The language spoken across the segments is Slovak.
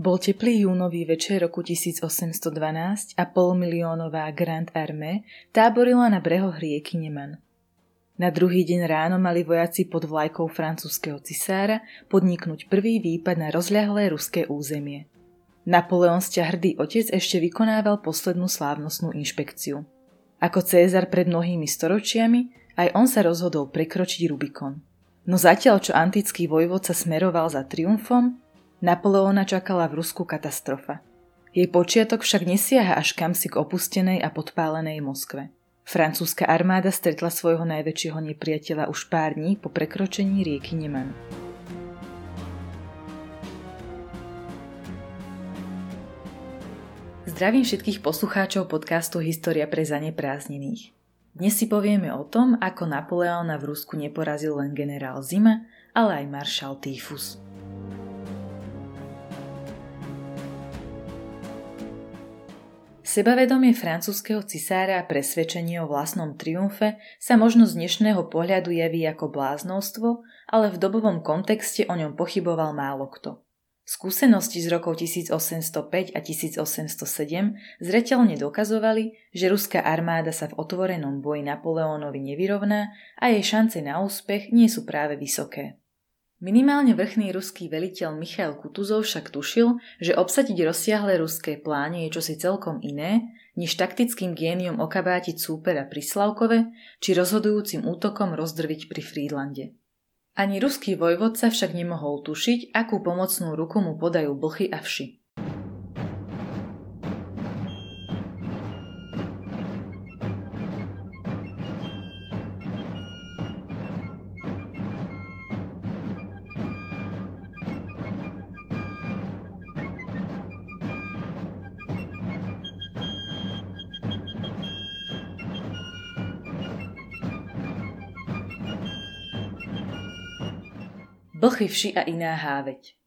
Bol teplý júnový večer roku 1812 a polmiliónová Grand Armée táborila na brehoch rieky Neman. Na druhý deň ráno mali vojaci pod vlajkou francúzského cisára podniknúť prvý výpad na rozľahlé ruské územie. Napoleon hrdý otec ešte vykonával poslednú slávnostnú inšpekciu. Ako Cézar pred mnohými storočiami, aj on sa rozhodol prekročiť Rubikon. No zatiaľ, čo antický vojvodca smeroval za triumfom, Napoleona čakala v Rusku katastrofa. Jej počiatok však nesiaha až kam si k opustenej a podpálenej Moskve. Francúzska armáda stretla svojho najväčšieho nepriateľa už pár dní po prekročení rieky Neman. Zdravím všetkých poslucháčov podcastu História pre zaneprázdnených. Dnes si povieme o tom, ako Napoleona v Rusku neporazil len generál Zima, ale aj maršal Týfus. Sebavedomie francúzského cisára a presvedčenie o vlastnom triumfe sa možno z dnešného pohľadu javí ako bláznostvo, ale v dobovom kontexte o ňom pochyboval málo kto. Skúsenosti z rokov 1805 a 1807 zreteľne dokazovali, že ruská armáda sa v otvorenom boji Napoleónovi nevyrovná a jej šance na úspech nie sú práve vysoké. Minimálne vrchný ruský veliteľ Michail Kutuzov však tušil, že obsadiť rozsiahle ruské pláne je čosi celkom iné, než taktickým géniom okabátiť súpera pri Slavkove či rozhodujúcim útokom rozdrviť pri Friedlande. Ani ruský vojvodca však nemohol tušiť, akú pomocnú ruku mu podajú blchy a vši. Blchy vši a iná háveť.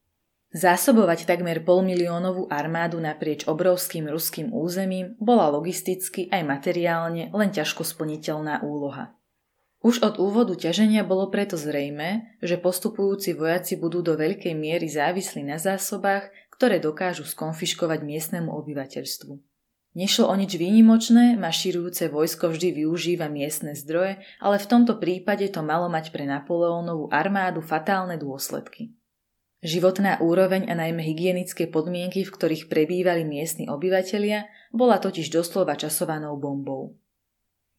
Zásobovať takmer polmiliónovú armádu naprieč obrovským ruským územím bola logisticky aj materiálne len ťažko splniteľná úloha. Už od úvodu ťaženia bolo preto zrejme, že postupujúci vojaci budú do veľkej miery závislí na zásobách, ktoré dokážu skonfiškovať miestnemu obyvateľstvu. Nešlo o nič výnimočné, maširujúce vojsko vždy využíva miestne zdroje, ale v tomto prípade to malo mať pre Napoleónovú armádu fatálne dôsledky. Životná úroveň a najmä hygienické podmienky, v ktorých prebývali miestni obyvatelia, bola totiž doslova časovanou bombou.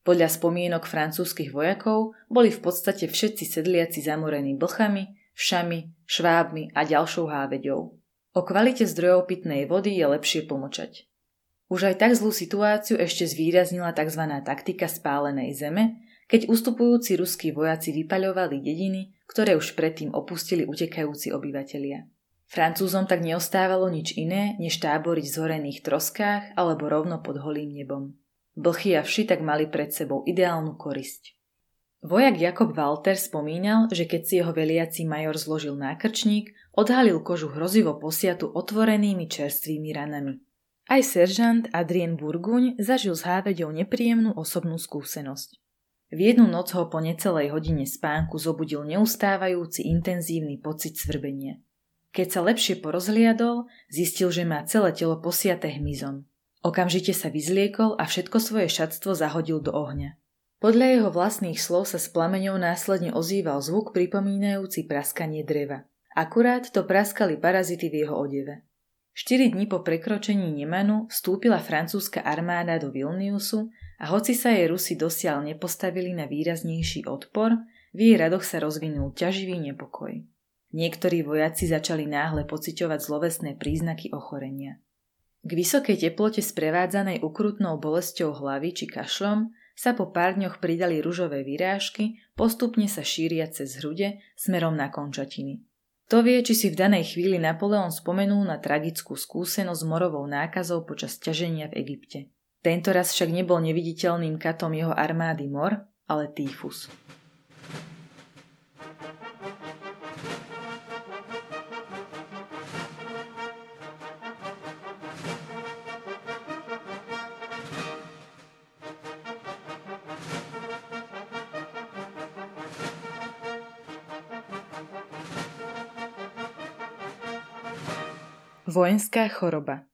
Podľa spomienok francúzskych vojakov boli v podstate všetci sedliaci zamorení blchami, všami, švábmi a ďalšou háveďou. O kvalite zdrojov pitnej vody je lepšie pomočať. Už aj tak zlú situáciu ešte zvýraznila tzv. taktika spálenej zeme, keď ustupujúci ruskí vojaci vypaľovali dediny, ktoré už predtým opustili utekajúci obyvatelia. Francúzom tak neostávalo nič iné, než táboriť v zhorených troskách alebo rovno pod holým nebom. Blchy a vši tak mali pred sebou ideálnu korisť. Vojak Jakob Walter spomínal, že keď si jeho veliaci major zložil nákrčník, odhalil kožu hrozivo posiatu otvorenými čerstvými ranami. Aj seržant Adrien Burguň zažil s háveďou nepríjemnú osobnú skúsenosť. V jednu noc ho po necelej hodine spánku zobudil neustávajúci intenzívny pocit svrbenia. Keď sa lepšie porozhliadol, zistil, že má celé telo posiaté hmyzom. Okamžite sa vyzliekol a všetko svoje šatstvo zahodil do ohňa. Podľa jeho vlastných slov sa s plameňou následne ozýval zvuk pripomínajúci praskanie dreva. Akurát to praskali parazity v jeho odeve. Štyri dní po prekročení Nemanu vstúpila francúzska armáda do Vilniusu a hoci sa jej Rusi dosiaľ nepostavili na výraznejší odpor, v jej radoch sa rozvinul ťaživý nepokoj. Niektorí vojaci začali náhle pociťovať zlovesné príznaky ochorenia. K vysokej teplote sprevádzanej ukrutnou bolesťou hlavy či kašlom sa po pár dňoch pridali ružové vyrážky, postupne sa šíria cez hrude smerom na končatiny. To vie, či si v danej chvíli Napoleon spomenul na tragickú skúsenosť s morovou nákazou počas ťaženia v Egypte. Tento raz však nebol neviditeľným katom jeho armády mor, ale týfus. Vojenská choroba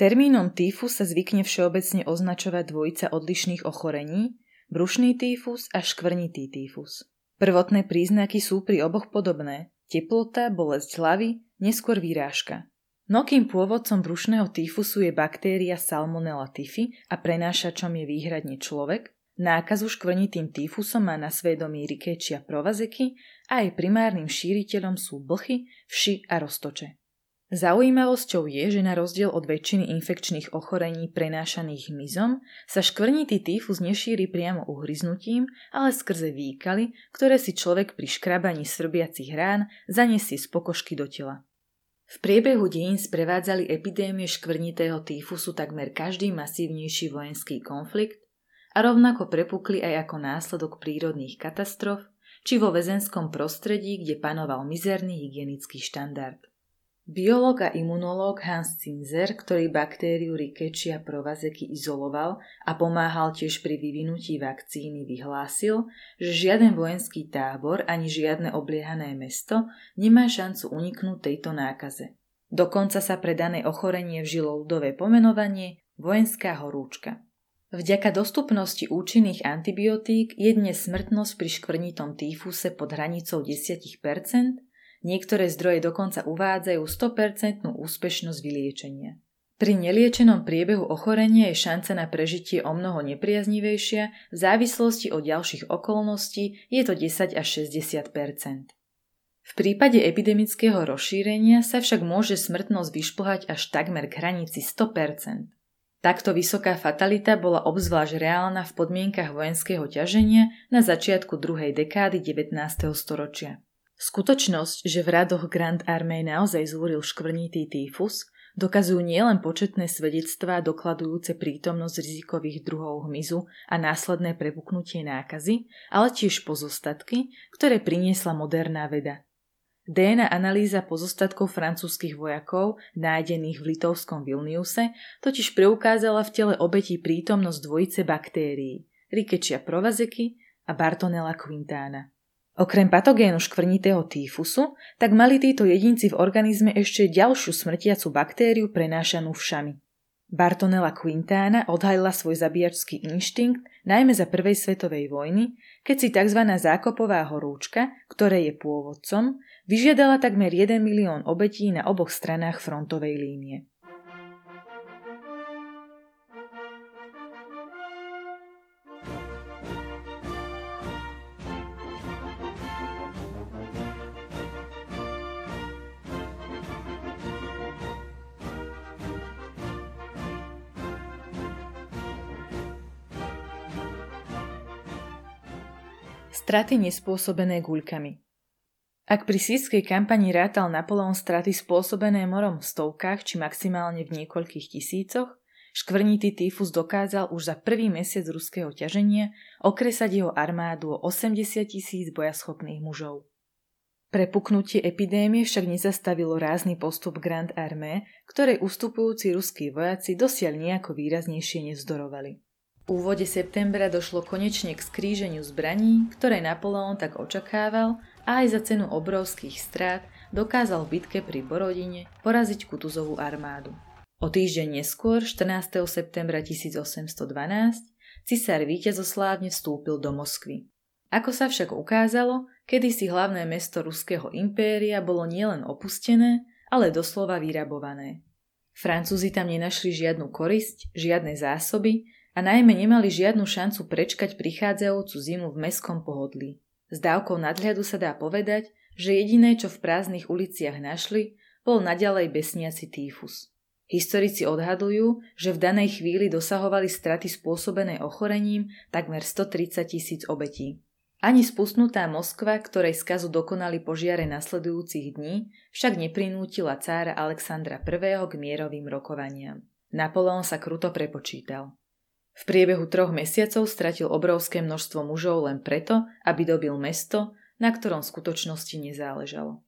Termínom týfus sa zvykne všeobecne označovať dvojica odlišných ochorení, brušný týfus a škvrnitý týfus. Prvotné príznaky sú pri oboch podobné. Teplota, bolesť hlavy, neskôr výrážka. Mnohým pôvodcom brušného týfusu je baktéria Salmonella typhi a prenášačom je výhradne človek. Nákazu škvrnitým týfusom má na svedomí Rikečia provazeky a jej primárnym šíriteľom sú blchy, vši a roztoče. Zaujímavosťou je, že na rozdiel od väčšiny infekčných ochorení prenášaných hmyzom sa škvrnitý týfus nešíri priamo uhryznutím, ale skrze výkaly, ktoré si človek pri škrabaní svrbiacich rán zanesie z pokožky do tela. V priebehu dejín sprevádzali epidémie škvrnitého týfusu takmer každý masívnejší vojenský konflikt a rovnako prepukli aj ako následok prírodných katastrof či vo väzenskom prostredí, kde panoval mizerný hygienický štandard. Biológ a imunológ Hans Zinzer, ktorý baktériu Rickettsia provazeky izoloval a pomáhal tiež pri vyvinutí vakcíny, vyhlásil, že žiaden vojenský tábor ani žiadne obliehané mesto nemá šancu uniknúť tejto nákaze. Dokonca sa pre dané ochorenie vžilo ľudové pomenovanie vojenská horúčka. Vďaka dostupnosti účinných antibiotík je dnes smrtnosť pri škvrnitom týfuse pod hranicou 10%, Niektoré zdroje dokonca uvádzajú 100% úspešnosť vyliečenia. Pri neliečenom priebehu ochorenia je šanca na prežitie o mnoho nepriaznivejšia, v závislosti od ďalších okolností je to 10 až 60% V prípade epidemického rozšírenia sa však môže smrtnosť vyšplhať až takmer k hranici 100% Takto vysoká fatalita bola obzvlášť reálna v podmienkach vojenského ťaženia na začiatku druhej dekády 19. storočia. Skutočnosť, že v radoch Grand Armée naozaj zúril škvrnitý týfus, dokazujú nielen početné svedectvá dokladujúce prítomnosť rizikových druhov hmyzu a následné prepuknutie nákazy, ale tiež pozostatky, ktoré priniesla moderná veda. DNA analýza pozostatkov francúzskych vojakov, nájdených v litovskom Vilniuse, totiž preukázala v tele obetí prítomnosť dvojice baktérií – Rickettsia provazeky a Bartonella quintana. Okrem patogénu škvrnitého týfusu, tak mali títo jedinci v organizme ešte ďalšiu smrtiacu baktériu prenášanú všami. Bartonella quintana odhalila svoj zabíjačský inštinkt najmä za prvej svetovej vojny, keď si tzv. zákopová horúčka, ktoré je pôvodcom, vyžiadala takmer 1 milión obetí na oboch stranách frontovej línie. Straty nespôsobené guľkami Ak pri sískej kampani rátal Napoleon straty spôsobené morom v stovkách či maximálne v niekoľkých tisícoch, škvrnitý týfus dokázal už za prvý mesiac ruského ťaženia okresať jeho armádu o 80 tisíc bojaschopných mužov. Prepuknutie epidémie však nezastavilo rázny postup Grand Armée, ktorej ustupujúci ruskí vojaci dosiaľ nejako výraznejšie nevzdorovali úvode septembra došlo konečne k skríženiu zbraní, ktoré Napoleon tak očakával a aj za cenu obrovských strát dokázal v bitke pri Borodine poraziť Kutuzovú armádu. O týždeň neskôr, 14. septembra 1812, cisár víťazoslávne vstúpil do Moskvy. Ako sa však ukázalo, kedysi hlavné mesto Ruského impéria bolo nielen opustené, ale doslova vyrabované. Francúzi tam nenašli žiadnu korisť, žiadne zásoby a najmä nemali žiadnu šancu prečkať prichádzajúcu zimu v mestskom pohodlí. S dávkou nadhľadu sa dá povedať, že jediné, čo v prázdnych uliciach našli, bol naďalej besniaci týfus. Historici odhadujú, že v danej chvíli dosahovali straty spôsobené ochorením takmer 130 tisíc obetí. Ani spustnutá Moskva, ktorej skazu dokonali požiare nasledujúcich dní, však neprinútila cára Alexandra I. k mierovým rokovaniam. Napoleon sa kruto prepočítal. V priebehu troch mesiacov stratil obrovské množstvo mužov len preto, aby dobil mesto, na ktorom v skutočnosti nezáležalo.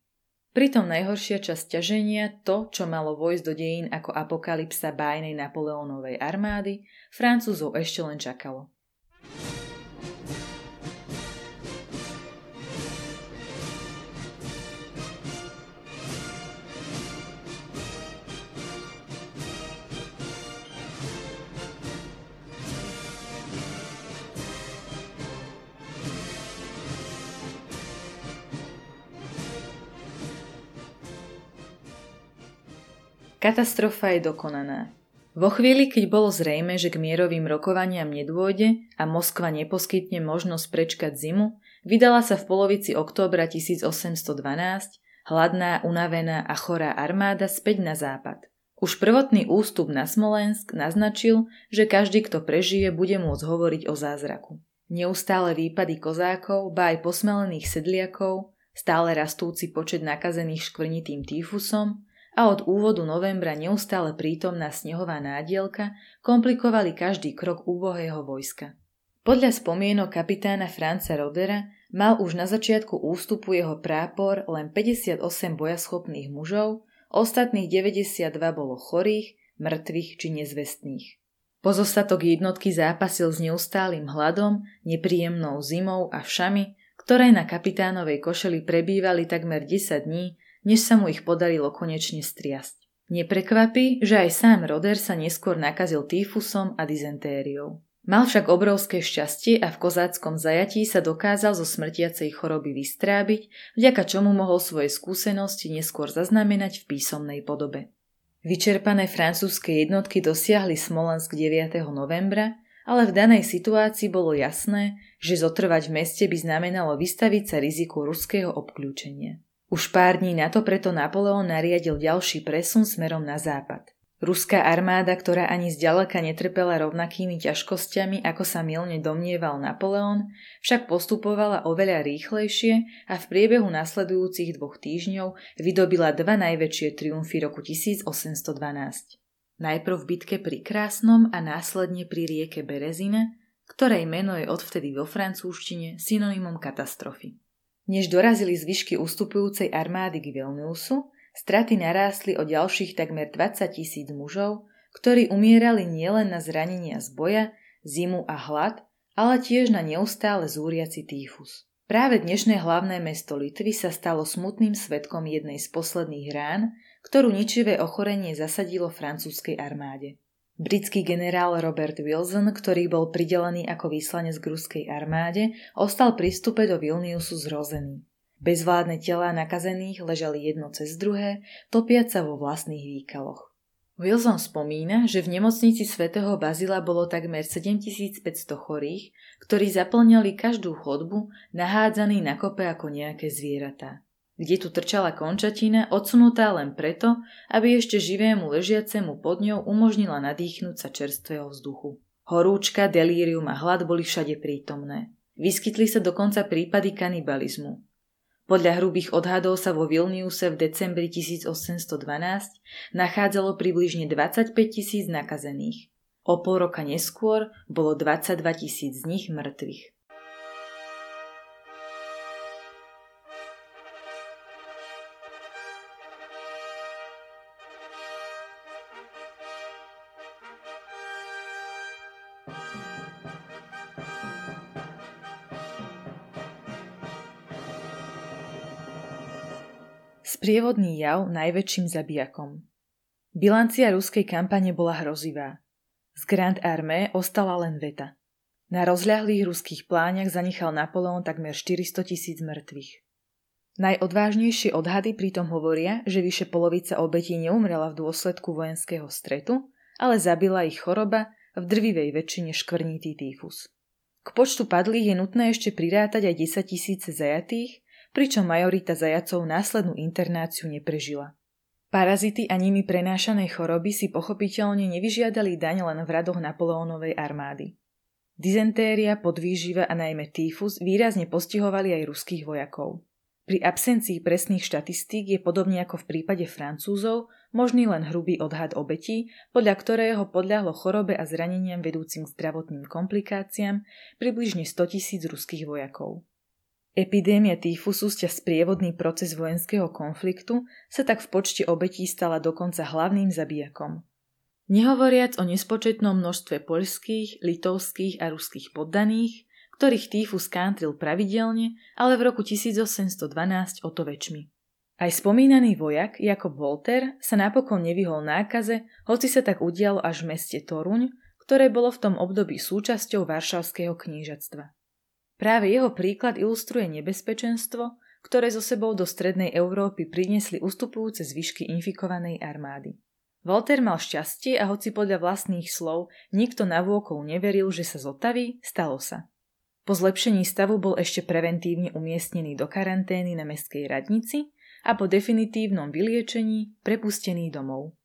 Pritom najhoršia časť ťaženia, to, čo malo vojsť do dejín ako apokalypsa bájnej Napoleónovej armády, Francúzov ešte len čakalo. Katastrofa je dokonaná. Vo chvíli, keď bolo zrejme, že k mierovým rokovaniam nedôjde a Moskva neposkytne možnosť prečkať zimu, vydala sa v polovici októbra 1812 hladná, unavená a chorá armáda späť na západ. Už prvotný ústup na Smolensk naznačil, že každý, kto prežije, bude môcť hovoriť o zázraku. Neustále výpady kozákov, ba aj posmelených sedliakov, stále rastúci počet nakazených škvrnitým týfusom a od úvodu novembra neustále prítomná snehová nádielka komplikovali každý krok úbohého vojska. Podľa spomienok kapitána Franca Rodera mal už na začiatku ústupu jeho prápor len 58 bojaschopných mužov, ostatných 92 bolo chorých, mŕtvych či nezvestných. Pozostatok jednotky zápasil s neustálým hladom, nepríjemnou zimou a všami, ktoré na kapitánovej košeli prebývali takmer 10 dní než sa mu ich podarilo konečne striasť. Neprekvapí, že aj sám Roder sa neskôr nakazil týfusom a dizentériou. Mal však obrovské šťastie a v kozáckom zajatí sa dokázal zo smrtiacej choroby vystrábiť, vďaka čomu mohol svoje skúsenosti neskôr zaznamenať v písomnej podobe. Vyčerpané francúzske jednotky dosiahli Smolensk 9. novembra, ale v danej situácii bolo jasné, že zotrvať v meste by znamenalo vystaviť sa riziku ruského obklúčenia. Už pár dní na to preto Napoleon nariadil ďalší presun smerom na západ. Ruská armáda, ktorá ani zďaleka netrpela rovnakými ťažkosťami, ako sa milne domnieval Napoleon, však postupovala oveľa rýchlejšie a v priebehu nasledujúcich dvoch týždňov vydobila dva najväčšie triumfy roku 1812. Najprv v bitke pri Krásnom a následne pri rieke Berezine, ktorej meno je odvtedy vo francúzštine synonymom katastrofy. Než dorazili zvyšky ustupujúcej armády k Vilniusu, straty narástli o ďalších takmer 20 tisíc mužov, ktorí umierali nielen na zranenia z boja, zimu a hlad, ale tiež na neustále zúriaci týfus. Práve dnešné hlavné mesto Litvy sa stalo smutným svetkom jednej z posledných rán, ktorú ničivé ochorenie zasadilo francúzskej armáde. Britský generál Robert Wilson, ktorý bol pridelený ako výslanec k ruskej armáde, ostal pri vstupe do Vilniusu zrozený. Bezvládne telá nakazených ležali jedno cez druhé, topiac sa vo vlastných výkaloch. Wilson spomína, že v nemocnici svätého Bazila bolo takmer 7500 chorých, ktorí zaplňali každú chodbu, nahádzaní na kope ako nejaké zvieratá kde tu trčala končatina, odsunutá len preto, aby ešte živému ležiacemu pod ňou umožnila nadýchnúť sa čerstvého vzduchu. Horúčka, delírium a hlad boli všade prítomné. Vyskytli sa dokonca prípady kanibalizmu. Podľa hrubých odhadov sa vo Vilniuse v decembri 1812 nachádzalo približne 25 tisíc nakazených. O pol roka neskôr bolo 22 tisíc z nich mŕtvych. Sprievodný jav najväčším zabijakom. Bilancia ruskej kampane bola hrozivá. Z Grand Armée ostala len veta. Na rozľahlých ruských pláňach zanechal Napoleon takmer 400 tisíc mŕtvych. Najodvážnejšie odhady pritom hovoria, že vyše polovica obetí neumrela v dôsledku vojenského stretu, ale zabila ich choroba, v drvivej väčšine škvrnitý týfus. K počtu padlých je nutné ešte prirátať aj 10 tisíce zajatých, pričom majorita zajacov následnú internáciu neprežila. Parazity a nimi prenášané choroby si pochopiteľne nevyžiadali daň len v radoch Napoleónovej armády. Dizentéria, podvýživa a najmä týfus výrazne postihovali aj ruských vojakov. Pri absencii presných štatistík je podobne ako v prípade Francúzov možný len hrubý odhad obetí, podľa ktorého podľahlo chorobe a zraneniam vedúcim k zdravotným komplikáciám približne 100 tisíc ruských vojakov. Epidémia týfusu, sťa sprievodný proces vojenského konfliktu, sa tak v počte obetí stala dokonca hlavným zabijakom. Nehovoriac o nespočetnom množstve poľských, litovských a ruských poddaných, ktorých týfus kántril pravidelne, ale v roku 1812 o to väčšmi. Aj spomínaný vojak Jakob Volter sa napokon nevyhol nákaze, hoci sa tak udialo až v meste Toruň, ktoré bolo v tom období súčasťou Varšavského knížatstva. Práve jeho príklad ilustruje nebezpečenstvo, ktoré zo sebou do strednej Európy priniesli ustupujúce zvyšky infikovanej armády. Walter mal šťastie a hoci podľa vlastných slov nikto navôkol neveril, že sa zotaví, stalo sa. Po zlepšení stavu bol ešte preventívne umiestnený do karantény na mestskej radnici a po definitívnom vyliečení prepustený domov.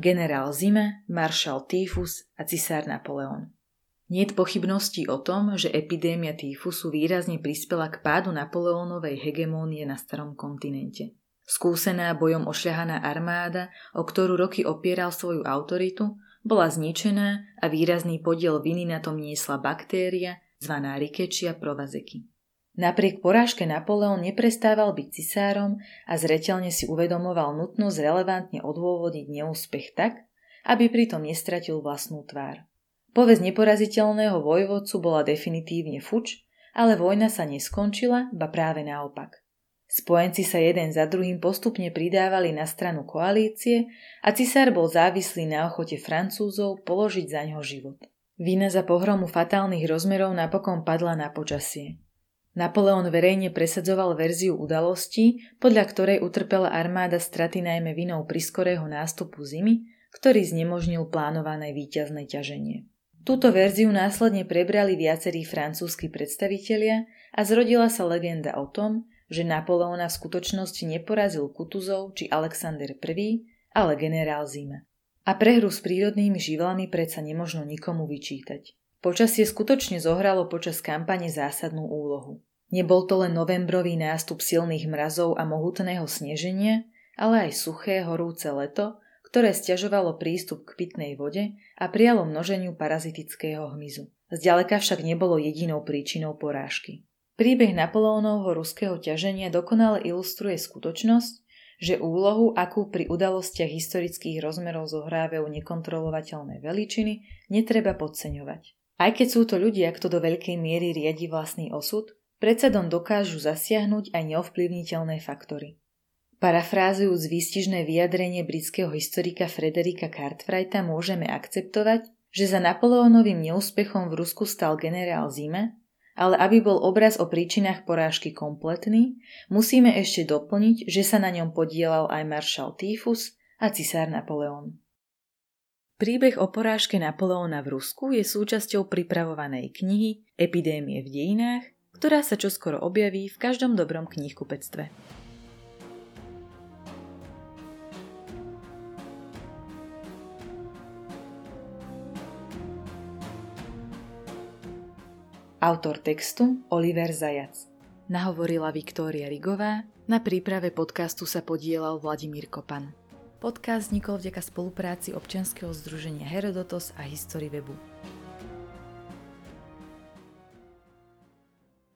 Generál Zime, maršal Týfus a cisár Napoleon. Nie je pochybností o tom, že epidémia týfusu výrazne prispela k pádu Napoleónovej hegemónie na starom kontinente. Skúsená bojom ošľahaná armáda, o ktorú roky opieral svoju autoritu, bola zničená a výrazný podiel viny na tom niesla baktéria zvaná Rikečia provazeky. Napriek porážke Napoleon neprestával byť cisárom a zreteľne si uvedomoval nutnosť relevantne odôvodniť neúspech tak, aby pritom nestratil vlastnú tvár. Povez neporaziteľného vojvodcu bola definitívne fuč, ale vojna sa neskončila, ba práve naopak. Spojenci sa jeden za druhým postupne pridávali na stranu koalície a cisár bol závislý na ochote Francúzov položiť za ňo život. Vina za pohromu fatálnych rozmerov napokon padla na počasie. Napoleon verejne presadzoval verziu udalostí, podľa ktorej utrpela armáda straty najmä vinou priskorého nástupu zimy, ktorý znemožnil plánované víťazné ťaženie. Túto verziu následne prebrali viacerí francúzski predstavitelia a zrodila sa legenda o tom, že Napoleona v skutočnosti neporazil Kutuzov či Alexander I, ale generál Zima. A prehru s prírodnými živlami predsa nemožno nikomu vyčítať. Počasie skutočne zohralo počas kampane zásadnú úlohu. Nebol to len novembrový nástup silných mrazov a mohutného sneženia, ale aj suché, horúce leto, ktoré stiažovalo prístup k pitnej vode a prijalo množeniu parazitického hmyzu. Zďaleka však nebolo jedinou príčinou porážky. Príbeh Napoleónovho ruského ťaženia dokonale ilustruje skutočnosť, že úlohu, akú pri udalostiach historických rozmerov zohrávajú nekontrolovateľné veličiny, netreba podceňovať. Aj keď sú to ľudia, kto do veľkej miery riadi vlastný osud, predsedom dokážu zasiahnuť aj neovplyvniteľné faktory. Parafrázujúc výstižné vyjadrenie britského historika Frederika Cartwrighta môžeme akceptovať, že za Napoleónovým neúspechom v Rusku stal generál Zime, ale aby bol obraz o príčinách porážky kompletný, musíme ešte doplniť, že sa na ňom podielal aj maršal Typhus a cisár Napoleon. Príbeh o porážke Napoleóna v Rusku je súčasťou pripravovanej knihy Epidémie v dejinách, ktorá sa čoskoro objaví v každom dobrom knihkupectve. Autor textu Oliver Zajac Nahovorila Viktória Rigová, na príprave podcastu sa podielal Vladimír Kopan. Podcast vznikol vďaka spolupráci občianskeho združenia Herodotos a History Webu.